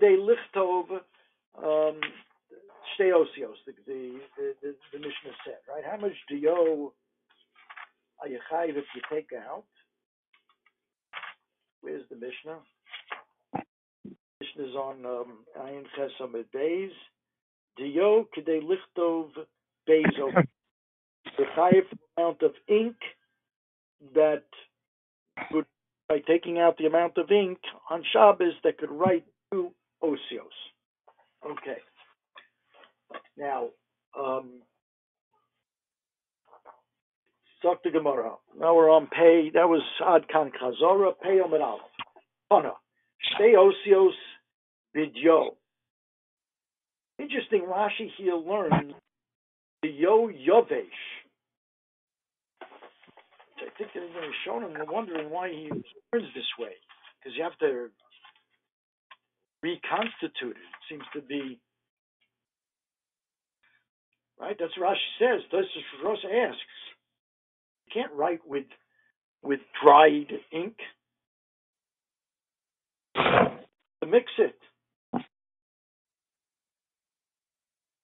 they lichtov um, the, the, the, the, Mishnah said, right? How much do you are you chayiv if you take out? Where's the Mishnah? Mishnah is on um, Ayin Chesam Beis. Dio kidei lichtov bezo. The chayiv amount of ink that would, by taking out the amount of ink on Shabbos that could write two osios. Okay. Now, um, Dr. Gemara. Now we're on pay. That was Ad Kan Chazora, pay Omer Aleph. Hana. Stay osios bidyo. Interesting, Rashi here learns the yo yovesh. I think that he's shown him, they're wondering why he learns this way. Because you have to reconstitute it. It seems to be right. That's what Rashi says. Tosfos Rosh asks, you can't write with with dried ink. To mix it.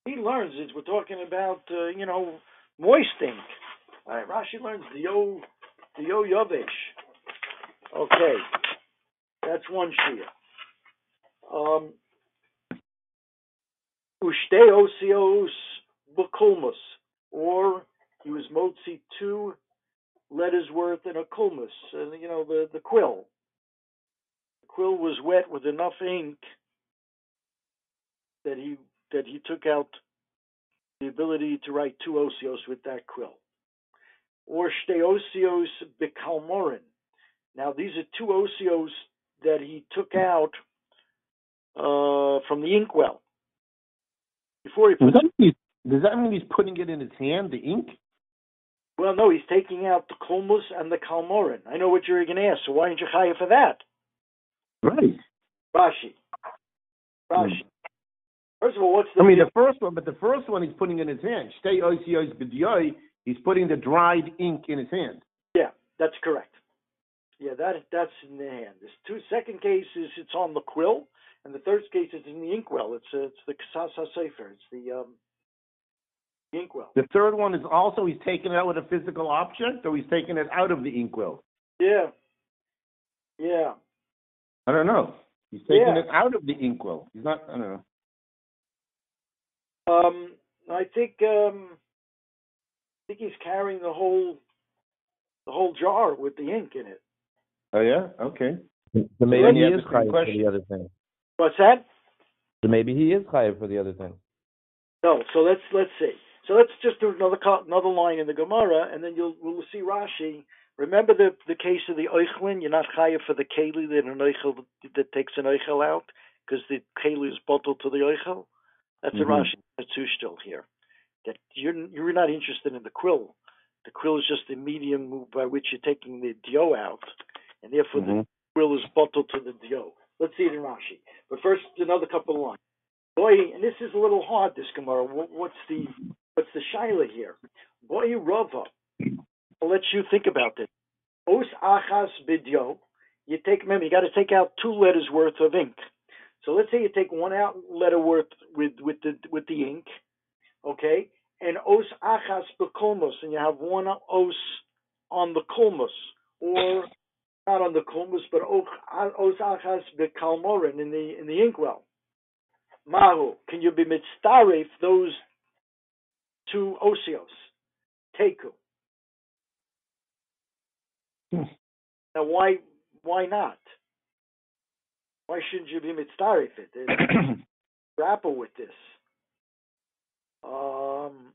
He learns it. We're talking about uh, you know moist ink. All right, Rashi learns the yo the yo yovesh. Okay, that's one shia. Um, Ushte osios bukulmus, or he was motzi two letters worth in a kulmus, and you know the the quill. The quill was wet with enough ink that he that he took out the ability to write two osios with that quill. Or shte osios. Now these are two osios that he took out uh, from the inkwell. Before he puts does, that mean, does that mean he's putting it in his hand, the ink? Well, no, he's taking out the kulmus and the kalmorin. I know what you're going to ask, so why aren't you chaya for that? Right. Rashi. Rashi. First of all, what's the? I mean, the first one, but the first one he's putting in his hand. Stay osios b'diyoi. He's putting the dried ink in his hand. Yeah, that's correct. Yeah, that that's in the hand. This two second case is it's on the quill, and the third case is in the inkwell. It's uh, it's the Ksas HaSefer. It's the um, inkwell. The third one is also he's taking it out with a physical object, or he's taking it out of the inkwell. Yeah. Yeah. I don't know. He's taking Yeah. it out of the inkwell. He's not. I don't know. Um, I think um, I think he's carrying the whole the whole jar with the ink in it. Oh yeah. Okay. So maybe he is chayiv for the other thing. What's that? So maybe he is chayiv for the other thing. No. So let's let's see. So let's just do another another line in the Gemara, and then you'll we'll see Rashi. Remember the the case of the oichlin. You're not chayiv for the keli that an oichel that takes an oichel out because the keli is bottled to the oichel. That's Mhm. a Rashi too still here. That you're you're not interested in the quill. The quill is just the medium by which you're taking the dio out, and therefore the Mhm. quill is bottled to the dio. Let's see it in Rashi. But first, another couple of lines. Boy, and this is a little hard. This Gemara. What's the what's the shaila here? Boy, Rava. I'll let you think about this. Os achas bidyo. You take. Remember, you got to take out two letters worth of ink. So let's say you take one out letter worth with with the with the ink, okay, and os achas bekolmos, and you have one os on the kolmos, or not on the kolmos, but os os achas bekalmorin in the in the inkwell. Mahu, can you be mitzaref those two osios? Teku. Hmm. Now, why why not? Why shouldn't you be mitzaref it? It- grapple with this. Um,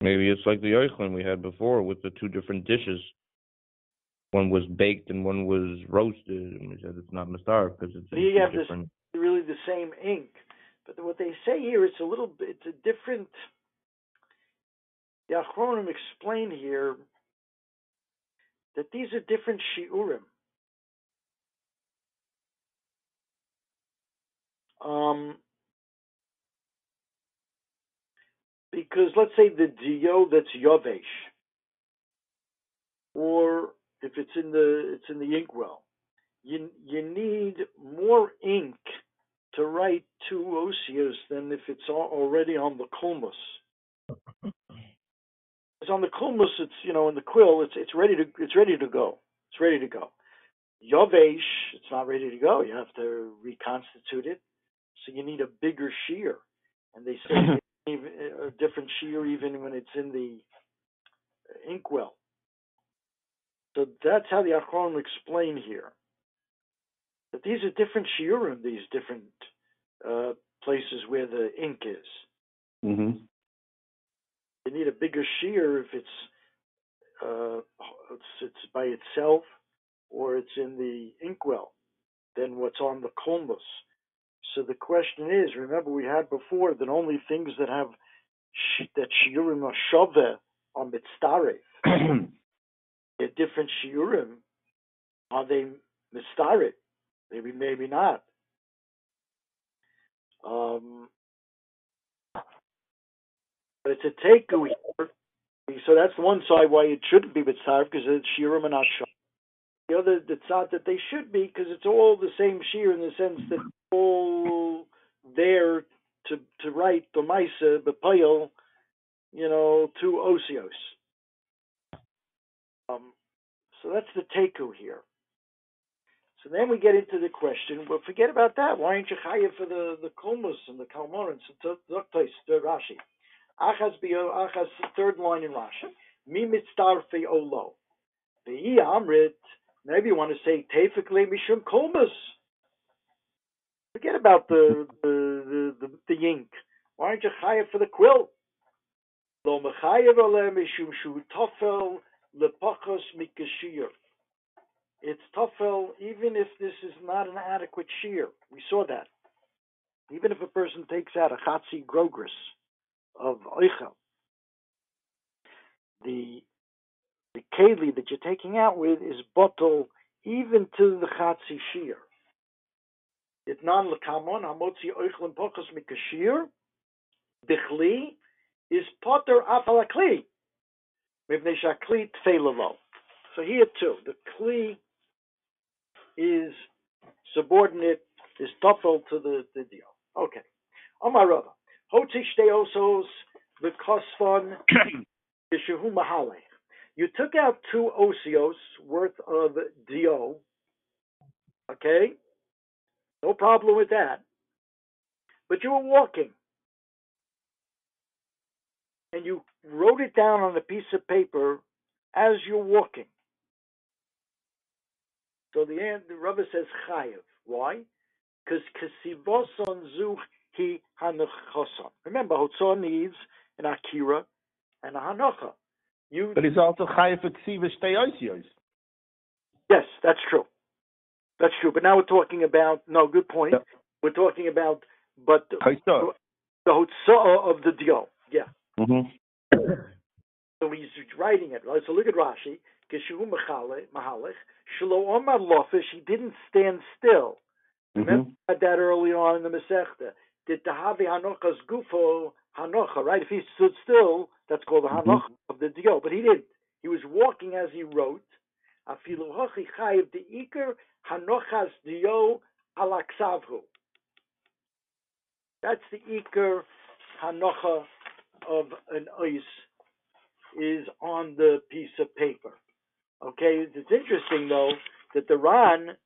Maybe it's like the oichlin we had before with the two different dishes. One was baked and one was roasted, and we said it's not mastar because it's You have this- really the same ink, but what they say here it's a little bit it's a different. The Achronim explain here that these are different shiurim. Um, because let's say the dio that's yovesh, or if it's in the it's in the inkwell, you you need more ink to write two osios than if it's already on the kulmus. It's on the kulmus. It's you know in the quill. It's it's ready to it's ready to go. It's ready to go. Yovesh, it's not ready to go. You have to reconstitute it. So you need a bigger shear. And they say a different shear even when it's in the inkwell. So that's how the Achron explain here. That these are different shiurim, these different uh, places where the ink is. hmm You need a bigger shear if it's uh, it's, it's by itself or it's in the inkwell than what's on the colmus. So the question is, remember we had before that only things that have sh- that shiurim are shove are mitzdaref. Different shiurim. Are they mitzdaref? Maybe, maybe not. Um, but it's a takeaway. So that's one side why it shouldn't be mitzdaref because it's shiurim and not shove. The other, it's not that they should be because it's all the same shear in the sense that all there to to write the Maisa Bepayel, you know, to Osios. So that's the taku here. So then we get into the question. Well, forget about that. Why aren't you chayiv for the the kulmus and the kalmorins? So Doktais, the Rashi. Achaz bio third line in Rashi. Mi mitzdarfe olo. The amrit. Maybe you want to say tefikle mishum kulmus. Forget about the the, the, the, the ink. Why aren't you chayiv for the quill? Lo mishum shu tofel lepachos mikashir. It's tofel even if this is not an adequate shear. We saw that. Even if a person takes out a chatzi grogris of oichel, the the keli that you're taking out with is bottle even to the chatzi shear. It non lekamon hamotzi oichlin pochos mikashir bichli is potter afalakli. So here too, the kli is subordinate, is tofel to the, the deal. Okay. Omar Rava. Hotzi osos v'kosfon yeshehu. You took out two osios worth of dio. Okay? No problem with that. But you were walking. And you wrote it down on a piece of paper as you're walking. So the, an- the Rebbe says chayiv. Why? Because kasivoson zuch he hanochoson. Remember, hotzon needs an akira and a hanocha. You But he's also chayiv for ksiva stay osios. yes, that's true. That's true. But now we're talking about no good point. Yep. We're talking about but the, the hotzah of the deal. Yeah. Mm-hmm. So he's writing it. So look at Rashi. Kishu mahalech shelo omar lofish. He didn't stand still. Remember I had that early on in the Masechta. Did Tahavi Hanochas Gufo Hanocha, right? If he stood still, that's called the Mhm. Hanocha of the Dio. But he didn't. He was walking as he wrote. Afilu Hochi Chayiv the Iker Hanochas Dio Alaksavhu. That's the Iker Hanocha of an ice is on the piece of paper. Okay, it's interesting though that the Ran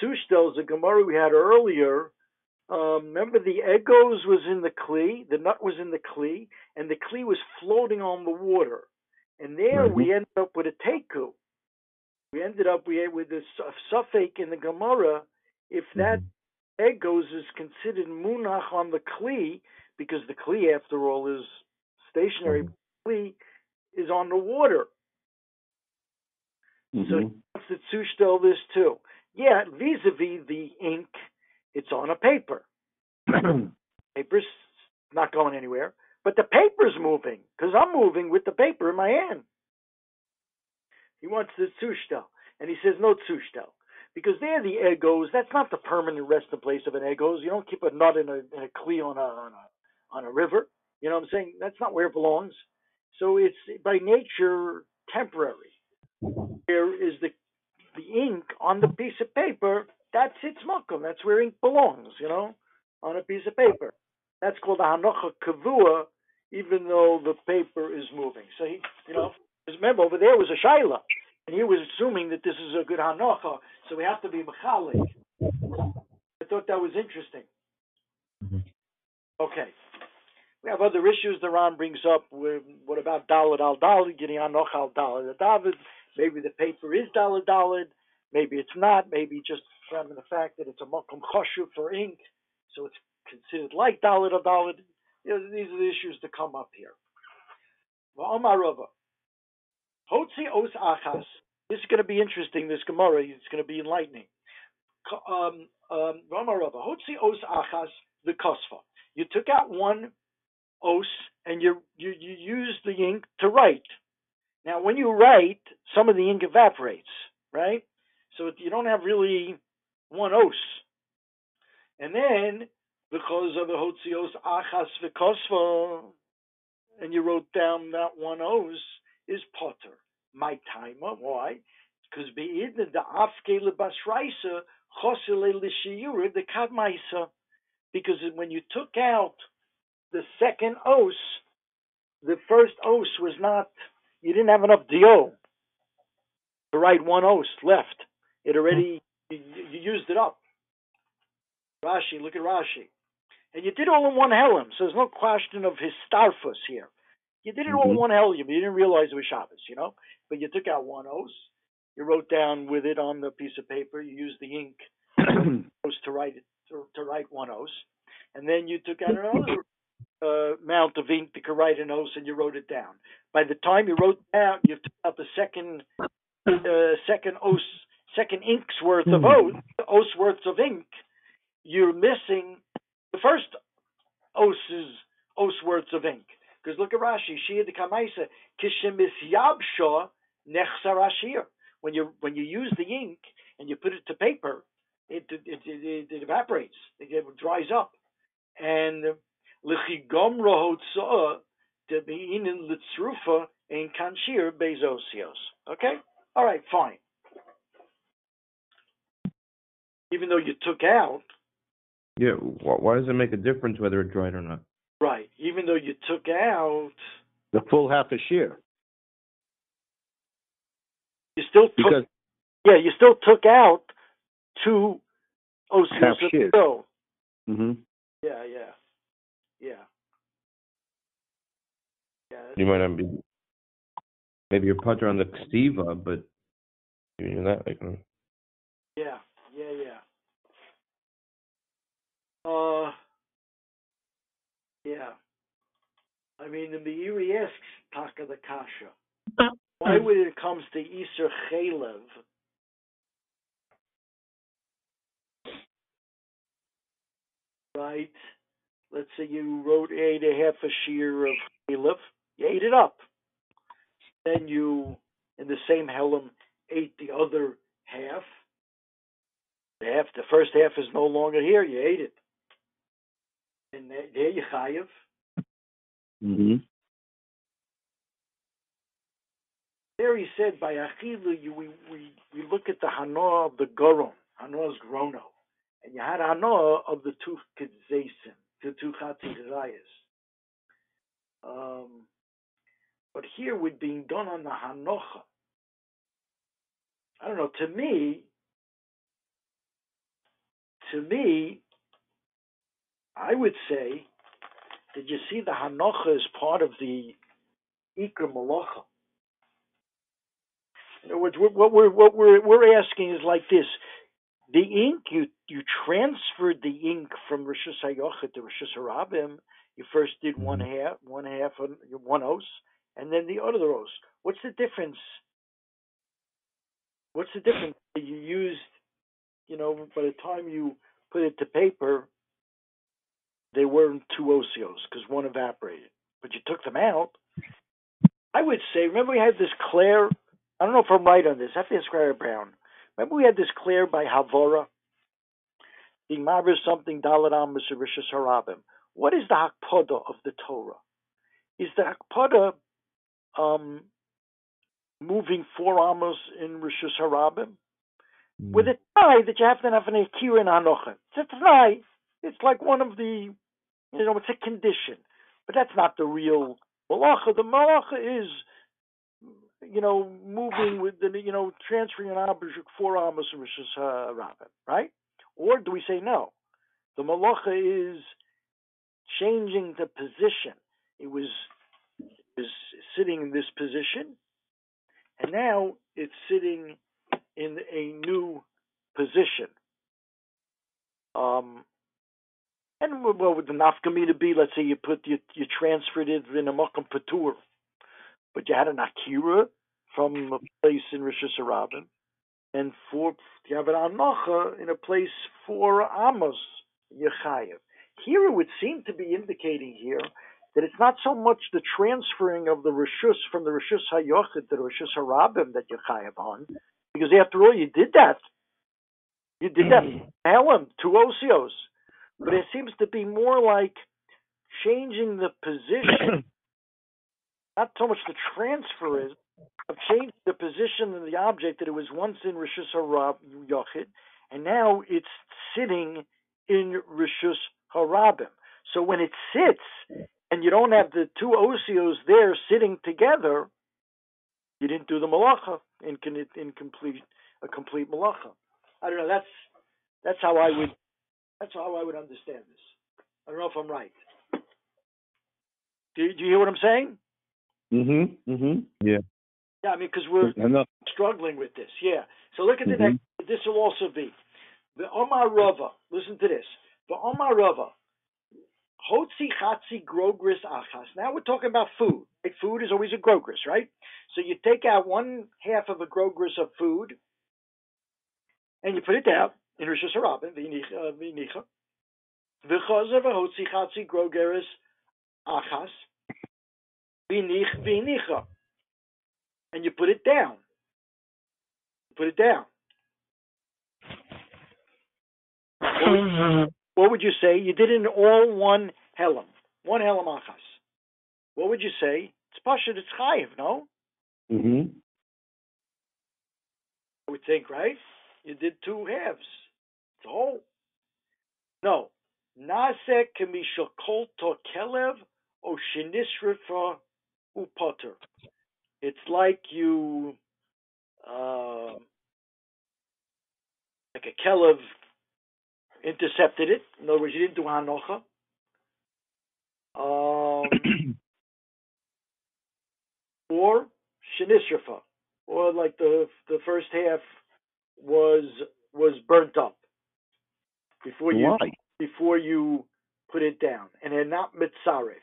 Tushtel, the Gemara we had earlier, um, remember the egos was in the kli, the nut was in the kli, and the kli was floating on the water. And there Mhm. we ended up with a teku. We ended up we with a su- suffix in the Gemara if that egos is considered munach on the kli, because the kli, after all, is stationary. Kli is on the water. Mm-hmm. What's the Tushtel this too? Yeah, vis-a-vis the ink, it's on a paper. Paper's not going anywhere, but the paper's moving because I'm moving with the paper in my hand. He wants the Tushtel, and he says no Tushtel because there the egos. That's not the permanent resting place of an egos. You don't keep a nut in a, in a kli on a, on a on a river. You know what I'm saying? That's not where it belongs. So it's by nature temporary. There is the the ink on the piece of paper. That's its makom. That's where ink belongs. You know. on a piece of paper. That's called a hanocha kavua, even though the paper is moving. So he, you know, remember over there was a shaila, and he was assuming that this is a good hanocha, so we have to be mechalik. I thought that was interesting. Mhm. Okay. We have other issues the Ran brings up. What about Dalit al Dalit, getting Anoch al Dalit al David? Maybe the paper is Dalit Dalit, maybe it's not, maybe just from the fact that it's a Mokum Choshu for ink, so it's considered like Dalit al Dalit. You know, these are the issues that come up here. V'omar Rava. Hotzi os achas. This is going to be interesting, this Gemara. It's going to be enlightening. Ko- Um, um. Hotzi os achas the kosfa. You took out one os and you, you you use the ink to write. Now, when you write, some of the ink evaporates, right? So you don't have really one os. And then because of the hotzios achas v'kosva, and you wrote down that one os is potter. My timer, uh, why? Because be'idna the afke lebasraisa chosele l'shiyura the kadmaisa. Because when you took out the second os, the first os was not, you didn't have enough dio to write one os left. It already, you, you used it up. Rashi, look at Rashi. And you did all in one helim, so there's no question of his starfus here. You did it all in Mhm. one helim, you didn't realize it was Shabbos, you know? But you took out one os, you wrote down with it on the piece of paper, you used the ink to write it, to, to write one os, and then you took out another uh, amount of ink could write an os, and you wrote it down. By the time you wrote down, you took out the second uh, second os, second ink's worth of os, os worth of ink. You're missing the first os's os worths of ink. Because look at Rashi, she Shia de Kamaisa, Kishemis Yabsha Nechsa Rashir. When you when you use the ink and you put it to paper, it it, it, it, it evaporates. It, it dries up. And Lichigom Rohotsa to be in Litzrufa in Kanshir Bezosios. Okay? All right, fine. Even though you took out, Yeah, wh- why does it make a difference whether it dried or not? right, even though you took out, the full half a share. you still took Because Yeah, you still took out two OCs Half of shares. dough. hmm Yeah, yeah, yeah. Yeah, You might not be. Maybe you're putter on the Stiva, but you know that, like, mm. yeah, yeah, yeah. Uh, yeah. I mean, the Meiri asks Taka the Kasha. Why when it comes to Easter Chalev, right? Let's say you wrote ate a half a shear of Chalev, you ate it up. Then you, in the same Helam, ate the other half. The half, the first half is no longer here. You ate it, and there you chayev. hmm There he said by Achilu, you we, we we look at the hanoah of the goron, hanoah's grono, and you had hanoah of the two kedzesim, the two chatzizayas. Um, but here with being done on the hanocha, I don't know. To me, to me, I would say, did you see the hanocha is part of the ikr malacha? In other words, what we're what we're we're asking is like this: the ink you you transferred the ink from Rosh Hashanah to Rosh Hashanah. You first did one mm-hmm. half, one half, one os, and then the other os. What's the difference? What's the difference? You used, you know, by the time you put it to paper, they weren't two osios because one evaporated, but you took them out. I would say, remember we had this Claire. I don't know if I'm right on this. I to ask Squire Brown. Remember we had this Claire by Havora? The Maver something Rishis Harabim. What is the Hakpada of the Torah? Is the Hakpada um, moving four Amos in Rishis Harabim? With a tie that you have to have an Akira in Hanocha. It's a tie. It's like one of the, you know, it's a condition, but that's not the real malacha. The malacha is, you know, moving with the, you know, transferring an object four amos and rishus harabim, right? Or do we say no? The malacha is changing the position. It was is sitting in this position, and now it's sitting in a new position. Um, and what would the nafkamina be? Let's say you put you, you transferred it in a makam patur, but you had an akira from a place in Rosh and for you have an anacha in a place for Amos Yechayev. Here it would seem to be indicating here that it's not so much the transferring of the Rishus from the Rishus HaYochid to the Rishus HaRabim that you're chayav on, because after all, you did that. You did that, mm-hmm. Alan, to osios. But it seems to be more like changing the position, not so much the transfer is, of changing the position of the object that it was once in Rishus HaYochid, and now it's sitting in Rishus HaRabim. So when it sits, and you don't have the two osios there sitting together, you didn't do the malacha in, in complete a complete malacha. I don't know. That's that's how I would that's how I would understand this. I don't know if I'm right. Do, do you hear what I'm saying? Mm-hmm. Mm-hmm. Yeah. Yeah, I mean, because we're struggling with this. Yeah. So look at the Mhm. next. This will also be the Omar Rava. Listen to this. The Omar Rava. Hotzi chatzi grogris achas. Now we're talking about food. Right? Food is always a grogris, right? So you take out one half of a grogris of food, and you put it down in Rosh Hashanah, v'nicha. V'chazer v'hotzi chatzi grogris achas. V'nich v'nicha. And you put it down. Put it down. what would you say? You did it in all one helam, one helam achas. What would you say? It's pashut, it's chayiv, no? Mm-hmm. I would think, right? You did two halves. It's whole. No. Nase kamishal kol to kelev o shinisrifa upotter. It's like you, uh, like a kelev intercepted it. In other words, you didn't do hanocha. Um, or shenisrafa, or like the the first half was was burnt up before you Why? before you put it down, and they're not mitzaref.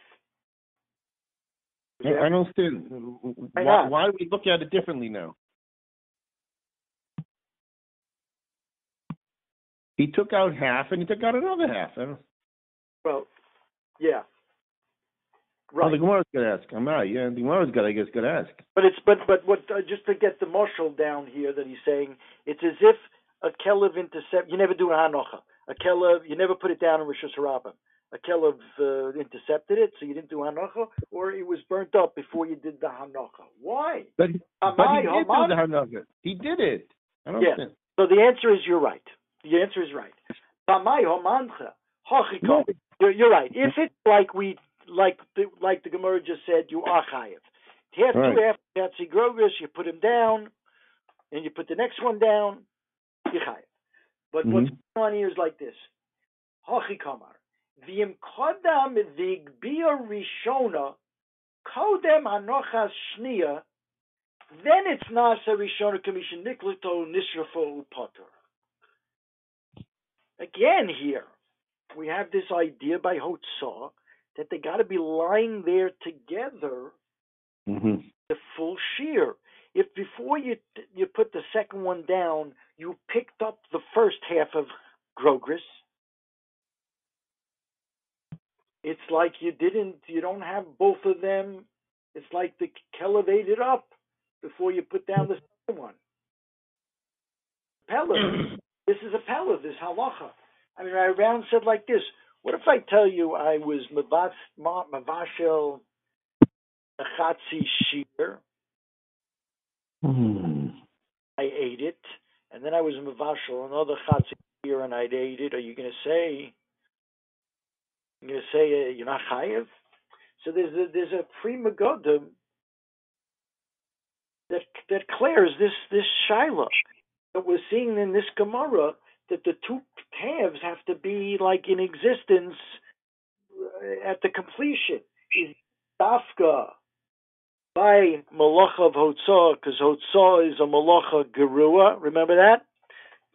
I I don't understand. Why Why, why do we look at it differently now? He took out half and he took out another half. Well, yeah, Well, right. the Gemara's got to ask. I'm right. Yeah, the Gemara's got, I guess, got to ask. But it's but but what uh, just to get the marshal down here that he's saying, it's as if a kelev intercept. You never do a hanocha. A kelev, you never put it down in rishus harabim. A kelev uh, intercepted it, so you didn't do hanocha, or it was burnt up before you did the hanocha. Why? But, but Amai, he did do the Hanaga. He did it. I don't Yeah. understand. So the answer is you're right. The answer is right. Bamai homancha, hachiko. No. You're, you're right. If it's like we like the like the Gemara just said, you are chayiv. Half Right. two Patsy Grogus, you put him down, and you put the next one down, you chayiv. But Mhm. what's going on here is like this. Hachikamar. V'im kodam v'gbia rishona kodem hanochas shnia then it's nasa rishona commission niklito nisrafo upater. Again here, we have this idea by Hotzah that they got to be lying there together Mm-hmm. the full shear. If before you you put the second one down, you picked up the first half of Grogris, it's like you didn't. You don't have both of them. It's like the elevated up before you put down the second one. Pella. this is a Pella. This halacha. I mean, I around said like this. What if I tell you I was mavas- ma- mavashel a chatzi shear? Mm-hmm. I ate it, and then I was mavashel another chatzi shear and I ate it. Are you going to say You say uh, you're not chayiv. So there's a, there's a pre megodim that that clears this this shiloh that we're seeing in this Gemara that the two calves have to be like in existence uh, at the completion. Is dafka by malacha of hotzah because hotzah is a malacha gerua. Remember that?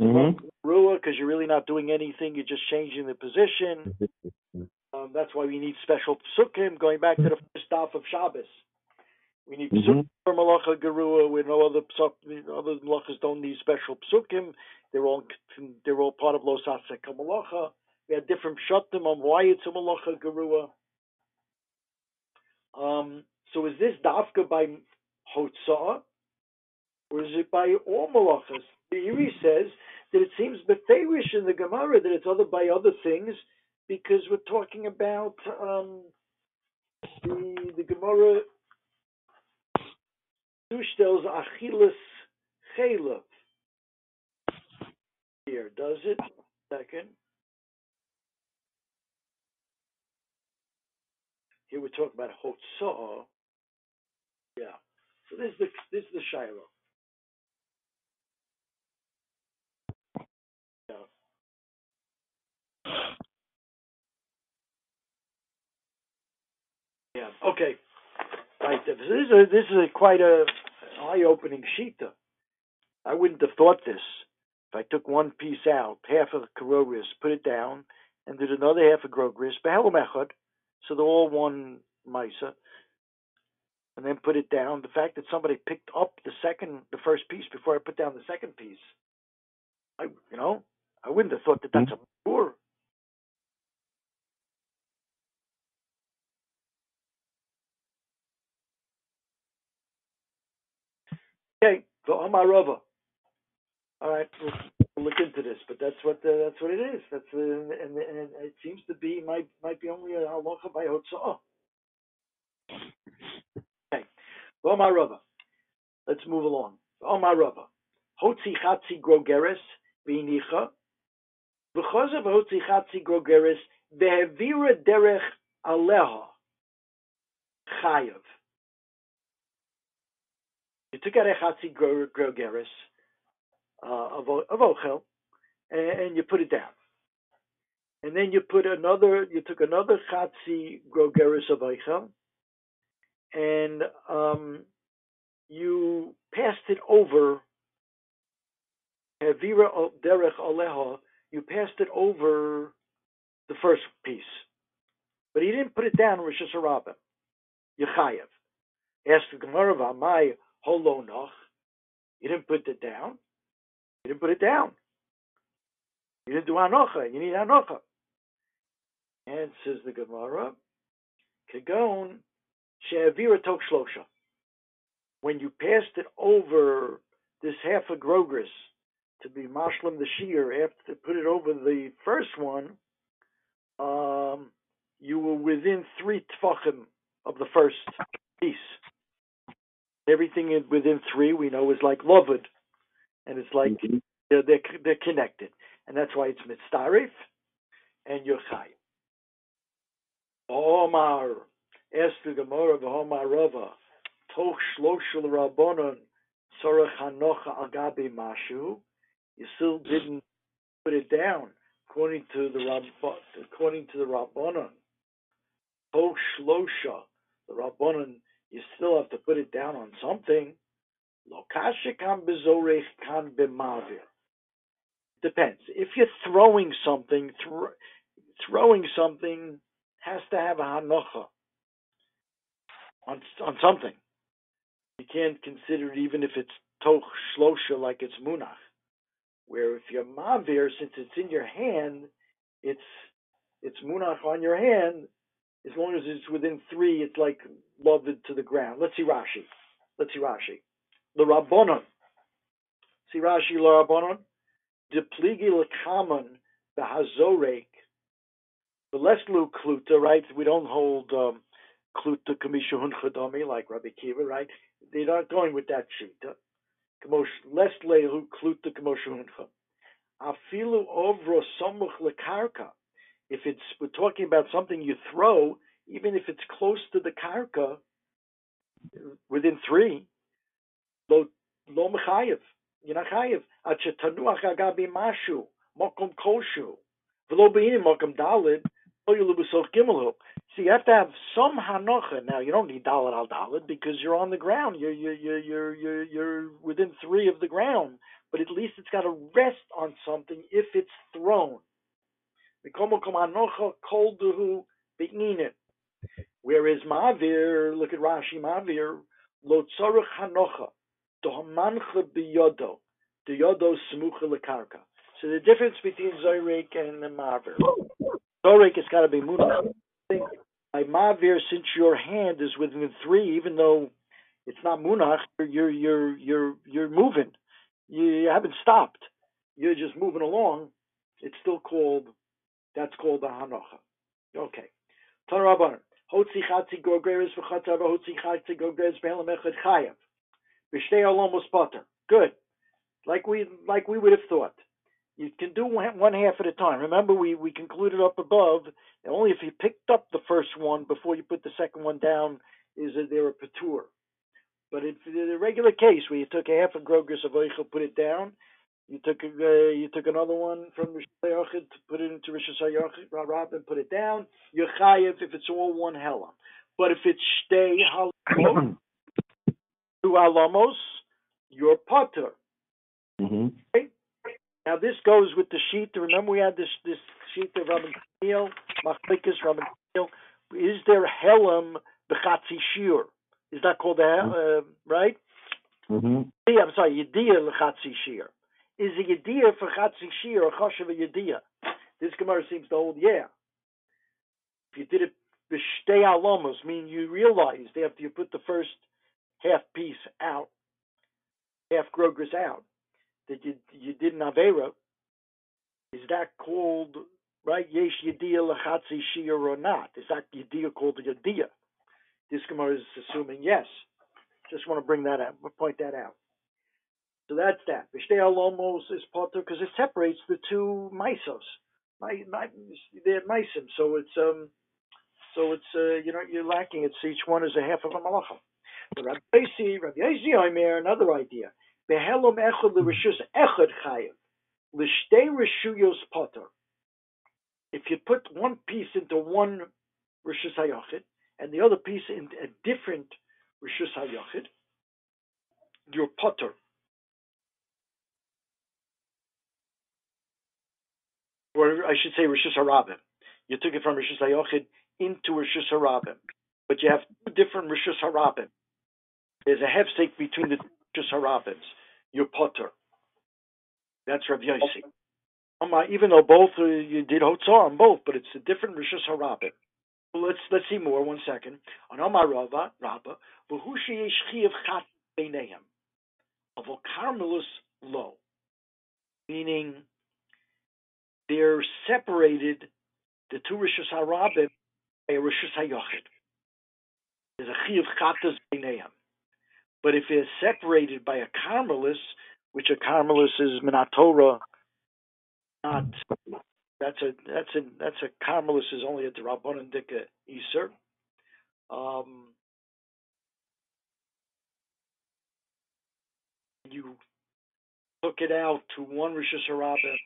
Mm-hmm. Gerua because you're really not doing anything. You're just changing the position. Um, that's why we need special psukim. Going back to the first daf of Shabbos, we need Mhm. psukim for malacha gerua. Where no other psuk, other malachas don't need special psukim. They're all they're all part of lo sasek malacha. We had different shatim on why it's a malacha gerua. Um, so is this dafka by hotzah, or is it by all malachas? The Meiri says that it seems beferish in the Gemara that it's other by other things because we're talking about um, the the Gemara tells achilas chelav here, does it? Second. Here we're talking about hotzah. Yeah. So this is the this is the shiloh. Yeah. Yeah. Okay. Right. This is a, this is a quite a eye-opening shita. I wouldn't have thought this. If I took one piece out, half of the karogris, put it down, and did another half of grogris, behelam echad, so they're all one misa, and then put it down. The fact that somebody picked up the second, the first piece before I put down the second piece, I, you know, I wouldn't have thought that that's hmm? a poor. Okay, the Amarova. All right, we'll, look into this, but that's what uh, that's what it is. That's uh, and, and it seems to be might might be only a halacha by hotzah. Okay, the Amarova. Let's move along. The Amarova. Hotzi chatzi grogeres v'inicha. Because of hotzi chatzi grogeres vehevira derech aleha chayav. You took out a chatzi gro- grogeres uh, of, ochel, and, you put it down. And then you put another, you took another chatzi grogeres of ochel, and um, you passed it over, Hevira derech aleha, you passed it over the first piece. But he didn't put it down in Rosh Hashanah. Yechayev. Asked the Gemara, V'amai holonoch. You didn't put it down. You didn't put it down. You didn't do anocha. You need anocha. And says the Gemara, Kagon she'avira tok shlosha. When you passed it over this half a grogris to be mashlim the shear, after put it over the first one, um, you were within three tfachim of the first piece. Everything within three we know is like loved, and it's like mm-hmm. they're, they're they're connected, and that's why it's mitzarif and yochai. Omar, ask the Gemara of Omar Rava, toch shloshul rabbonon sorach hanocha agabi mashu. You still didn't put it down according to the Rab, according to the rabbonon. Toch shlosha, the rabbonon, you still have to put it down on something. Depends. If you're throwing something, thro- throwing something has to have a hanocha on on something. You can't consider it even if it's toch shlosha like it's munach. Where if you're mavir, since it's in your hand, it's it's munach on your hand. As long as it's within three, it's like loved to the ground. Let's see Rashi. Let's see Rashi. The Rabbonon. See Rashi La Rabbonon. De pligi lekaman behazorek. The leslu kluta, right? We don't hold um, kluta kamisha hunchadami like Rabbi Akiva, right? They're not going with that shita. Les lehu kluta kamosha huncha. Afilu ovro somuch lekarka. If it's we're talking about something you throw, even if it's close to the karka, within three, lo lo mechayev. You're not chayev. Ad shetanuach agabi mashu mokom koshu v'lo be'inim mokom dalid lo yulu b'soch gimelu. So you have to have some hanocha. Now you don't need dalid al dalid because you're on the ground. You're you're you're you're you're, you're within three of the ground. But at least it's got to rest on something if it's thrown. Whereas Mavir, look at Rashi Mavir, lo tzorach hanocha, dohamancha biyodo, yodo smucha lekarka. So the difference between Zoyrek and the Mavir. Zoyrek has got to be munach. By Mavir, since your hand is within three, even though it's not munach, you're you're you're you're moving. You haven't stopped. You're just moving along. It's still called. That's called the hanocha. Okay. Tanarabanan. Hotzi chatzi gogreres v'chatzav hotzi chatzi gogreres be'elam echad chayav. V'shtei alamos potter. Good. Like we like we would have thought. You can do one, half at a time. Remember, we, we concluded up above that only if you picked up the first one before you put the second one down is that they're a patur. But in the regular case where you took a half a grogris of oichel, put it down, you took a, uh, you took another one from Hashanah to put it into Rosh Hashanah, and put it down. You're chayiv if it's all one hela. But if it's shtei halamos, two halamos, you're potter. Mm-hmm. Okay? Now this goes with the sheet. Remember we had this this sheet of Rabban Gamliel, Machlikas Rabban Gamliel. Is there helam bechatzi shir? Is that called a uh, right? Mm-hmm. I'm sorry, yediyah lechatzi shir. Is a yediyah for chatzi shir or choshev a yediyah? This Gemara seems to hold, yeah. If you did it b'shtei alamos, meaning you realized after you put the first half piece out, half grogris out, that you you did an avera. Is that called right? Yesh yediyah lechatzi shir or not? Is that yediyah called a yediyah? This Gemara is assuming yes. Just want to bring that out, point that out. So that's that. Vishtei alomos is potter because it separates the two misos. My, my, they're misim, so it's um, so it's uh, you know you're lacking. It's each one is a half of a malacha. But Rabbi Yosi, Rabbi Yosi Omer, another idea. Behelom echad l'rishus echad chayiv l'shtei rishuyos potter. If you put one piece into one rishus hayachid and the other piece in a different rishus hayachid, your potter. Or I should say Rishus Harabim. You took it from Rishus Hayochid into Rishus Harabim, but you have two different Rishus Harabim. There's a hefsek between the Rishus Harabims. Your potter. That's Rav Yossi. Even though both uh, you did Hotzah on both, but it's a different Rishus Harabim. Well, let's let's see more. One second. On Amar Rava, Rabba, v'hushi yeshchi of chat beinehem, avol karmelus lo, meaning they're separated, the two Rishus Harabim, by a Rishus Hayochid. There's a Chi of Chatas Beineim. But if they're separated by a Carmelis, which a Carmelis is Minatora, not that's a that's a that's a Carmelis is only a Drabonin Dika Iser. Um, you took it out to one Rishus Harabim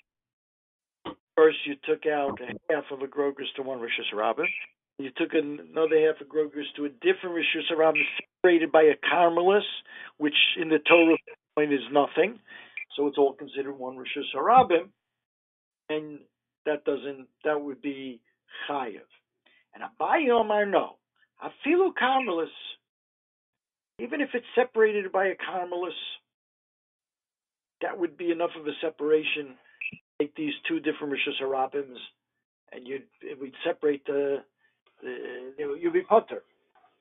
First, you took out half of a Grogris to one Rishus Rabbah. You took another half of Grogris to a different Rishus Rabbah separated by a Carmelis, which in the Torah point is nothing. So it's all considered one Rishus Rabbah. And that doesn't, that would be Chayev. And Abaye Omar, no. Afilu Carmelis, even if it's separated by a Carmelis, that would be enough of a separation take these two different Rishus Harabims and you'd we'd separate the, the you'd be putter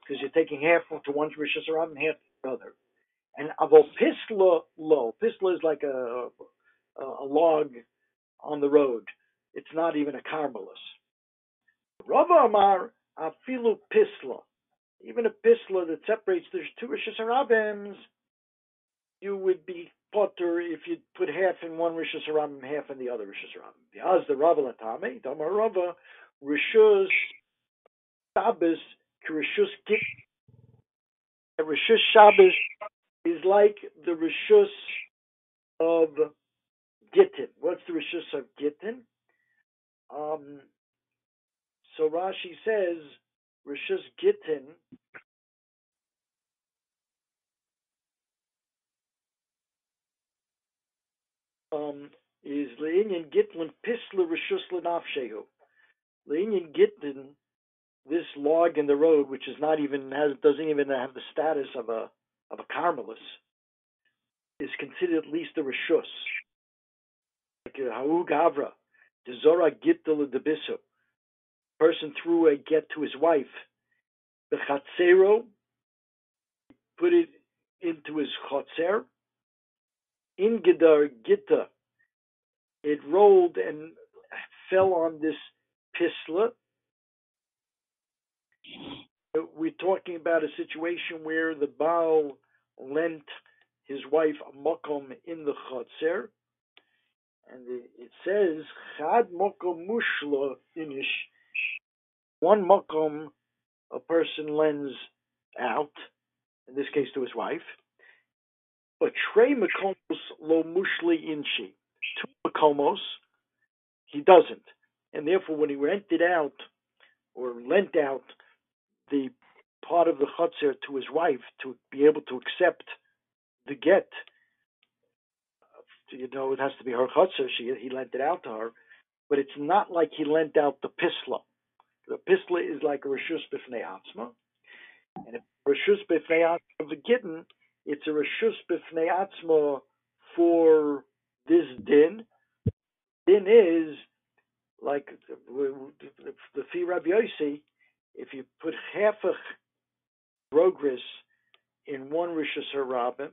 because you're taking half to one Rishus Harabim and half to the other. And avol pisla lo pisla is like a, a, a log on the road. It's not even a carmelus. Rava Amar afilu pisla, even a pisla that separates the two Rishus Harabims, you would be potter if you put half in one Rishus Harabim, half in the other Rishus. The Az the Rava Latame, Damar Rava, Rishus Shabbos, Rishus Git. Rishus Shabbos is like the Rishus of Gittin. What's the Rishus of Gittin? Um, so Rashi says Rishus Gittin um, is Leinian Gitlin Pisla Rishus Lenafshehu. Leinian Gitlin, this log in the road, which is not even has doesn't even have the status of a of a carmelus, is considered at least a rishus. Like Hau Gavra, the Zora Gittel de Bisu. Person threw a get to his wife. The Chatzero put it into his chotzer. In Gedar Gitta, it rolled and fell on this pisla. We're talking about a situation where the Baal lent his wife a makom in the chotzer, and it says chad makom mushla inish. One makom a person lends out, in this case to his wife, trey makomos lo mushli inshi. Two makomos, he doesn't, and therefore when he rented out or lent out the part of the chutzner to his wife to be able to accept the get. You know, it has to be her chutzner. She he lent it out to her, but it's not like he lent out the pisla. The pisla is like a rishus b'fnei atzma, and if rishus b'fnei atzma of the gittin, it's a rishus b'fnei atzma for this din. Din is like the fee Rabbi Yossi, if you put half a rogris in one rishus harabim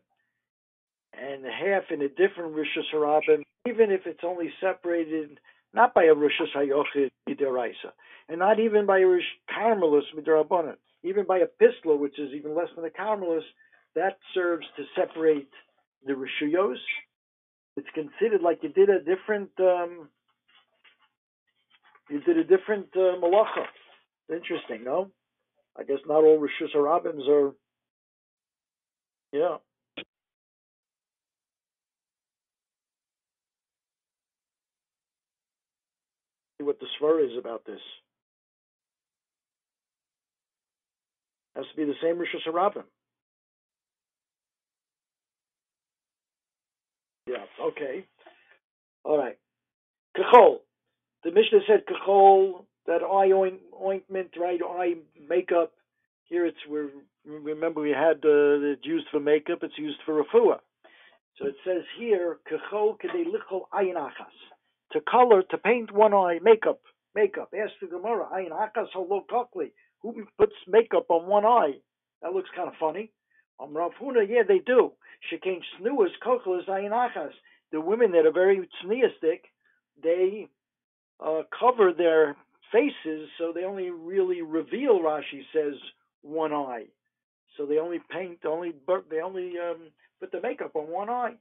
and half in a different rishus harabim, even if it's only separated not by a rishus hayochid midiraisa, and not even by a rish carmelus midirabanan, even by a pisla, which is even less than a carmelus, that serves to separate the rishuyos. It's considered like you did a different. Um, you did a different uh, malacha. Interesting, no? I guess not all Rishus Harabims are, yeah. See what the Svar is about this. Has to be the same Rishus Harabim. Yeah, okay. All right. Kachol. The Mishnah said Kachol, that eye ointment, right? Eye makeup. Here it's we remember we had uh, it's used for makeup. It's used for refuah. So it says here kachol kedei lichol ayin to color to paint one eye makeup makeup. Ask the Gemara ayin achas. Who puts makeup on one eye? That looks kind of funny. Rav Huna, yeah, they do. Shekain snuas koklas ayin achas. The women that are very tzniistic, they uh, cover their faces, so they only really reveal. Rashi says one eye, so they only paint, only they only um, put the makeup on one eye.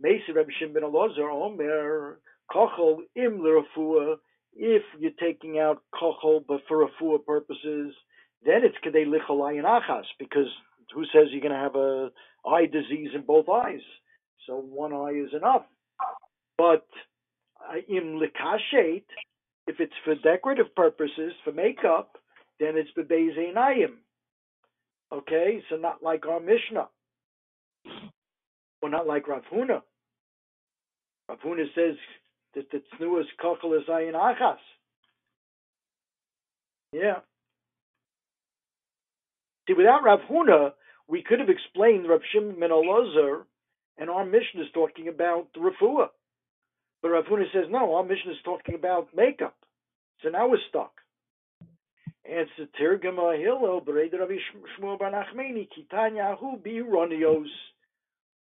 Mesa Reb Shimon ben Elazar Omer kochol im. If you're taking out kochol but for rafua purposes, then it's kadei lichol achas because who says you're going to have a eye disease in both eyes? So one eye is enough. But im likashet, if it's for decorative purposes, for makeup, then it's bebezeinayim. Okay, so not like our Mishnah, or not like Rav Huna. Rav Huna says that the tznuas kochel is ayin achas. Yeah. See, without Rav Huna, we could have explained Rav Shimon ben and our Mishnah is talking about refuah. But Rav Huna says, no, our Mishnah is talking about makeup. So now we're stuck. And it's the Tirgama Hillel, Bered Rabbi Shmuel Bar Nachmani, Kitanyahu Bironios.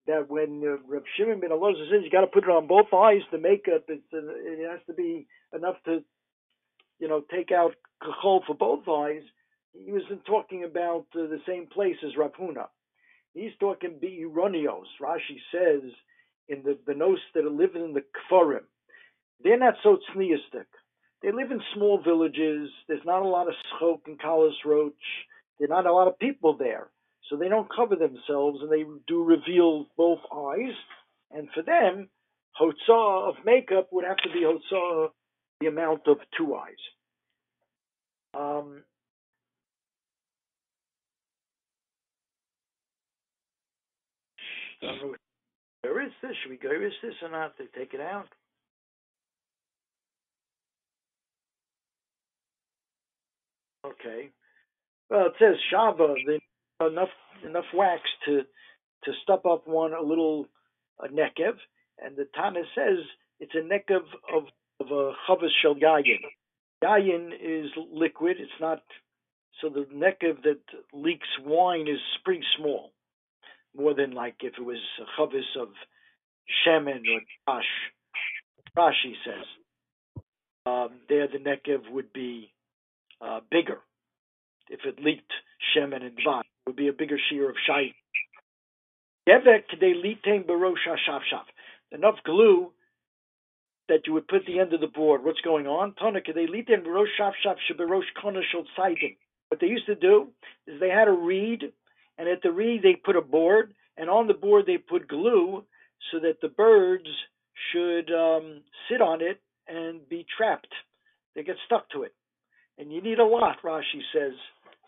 That when uh, Rav Shimon ben says you got to put it on both eyes, the makeup, it's, uh, it has to be enough to, you know, take out kachol for both eyes. He wasn't talking about uh, the same place as Rav Huna. He's talking Bironios. Rashi says in the benos that are living in the kfarim, they're not so tzniistic. They live in small villages. There's not a lot of schok and kalas roach. There are not a lot of people there, so they don't cover themselves, and they do reveal both eyes. And for them, hotzah of makeup would have to be hotzah the amount of two eyes. Um, where is this? Should we go is this or not? They take it out. Okay. Well, it says Shava, enough enough wax to to stop up one a little a nekev, and the Tana says it's a nekev of of a chavis shel yayin. Yayin is liquid; it's not. So the nekev that leaks wine is pretty small, more than like if it was a chavis of shemen or dash. Rashi says um, there the nekev would be uh, bigger. If it leaked shemen and dvash, it would be a bigger shear of shai. Enough glue that you would put the end of the board. What's going on? What they used to do is they had a reed, and at the reed they put a board, and on the board they put glue so that the birds should um, sit on it and be trapped. They get stuck to it. And you need a lot, Rashi says,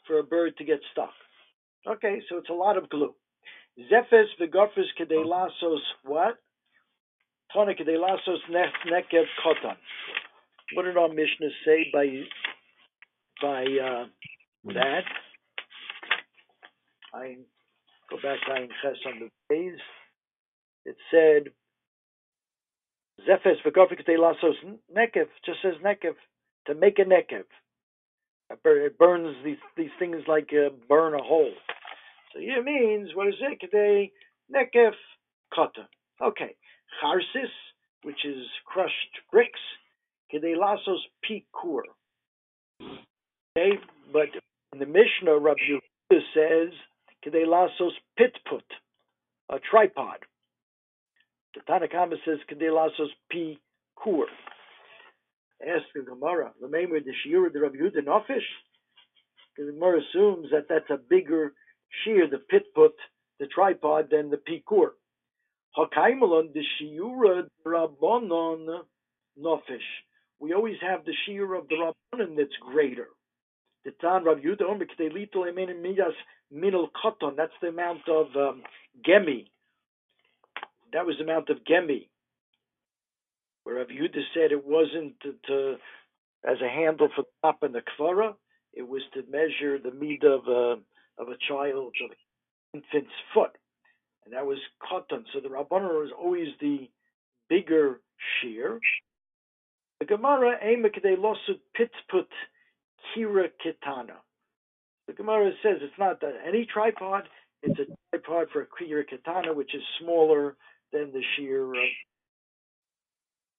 for a bird to get stuck. Okay, so it's a lot of glue. Zephes v'gofes kedelasos what? Tona kedelasos nekev kotan. What did our Mishnah say by by uh, that? I go back to Ayin Ches on the days. It said Zephes v'gofes kedelasos nekev. Just says nekev to make a nekev. It burns these these things like uh, burn a hole. So here means what is it? Today nekef kata. Okay, charsis, which is crushed bricks. Kedei lasos pikur. Okay, but in the Mishnah, Rabbi Yehuda says kedei lasos pitput, a tripod. The Tanakhama says kedei lasos pikur. Ask the Gemara, the Maimer the Shiur the Rabbi. The Gemara assumes that that's a bigger shear, the pit put, the tripod, than the pikur. Hakaimalon the Shiura Rabbanon Nofish. We always have the shear of the Rabbanon that's greater. The Tan Rabbi Yehuda Omer K'delito Emen Midas Minal Koton. That's the amount of um, gemi. That was the amount of gemi where Rav Yehuda said it wasn't to, to, as a handle for the top and the kvara, it was to measure the meat of a of a child of an infant's foot, and that was cotton. So the rabbanon was always the bigger shear. The Gemara Emakde losut pitput kira kitana. The Gemara says it's not any tripod; it's a tripod for a kira kitana, which is smaller than the shear of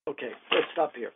Okay, let's stop here.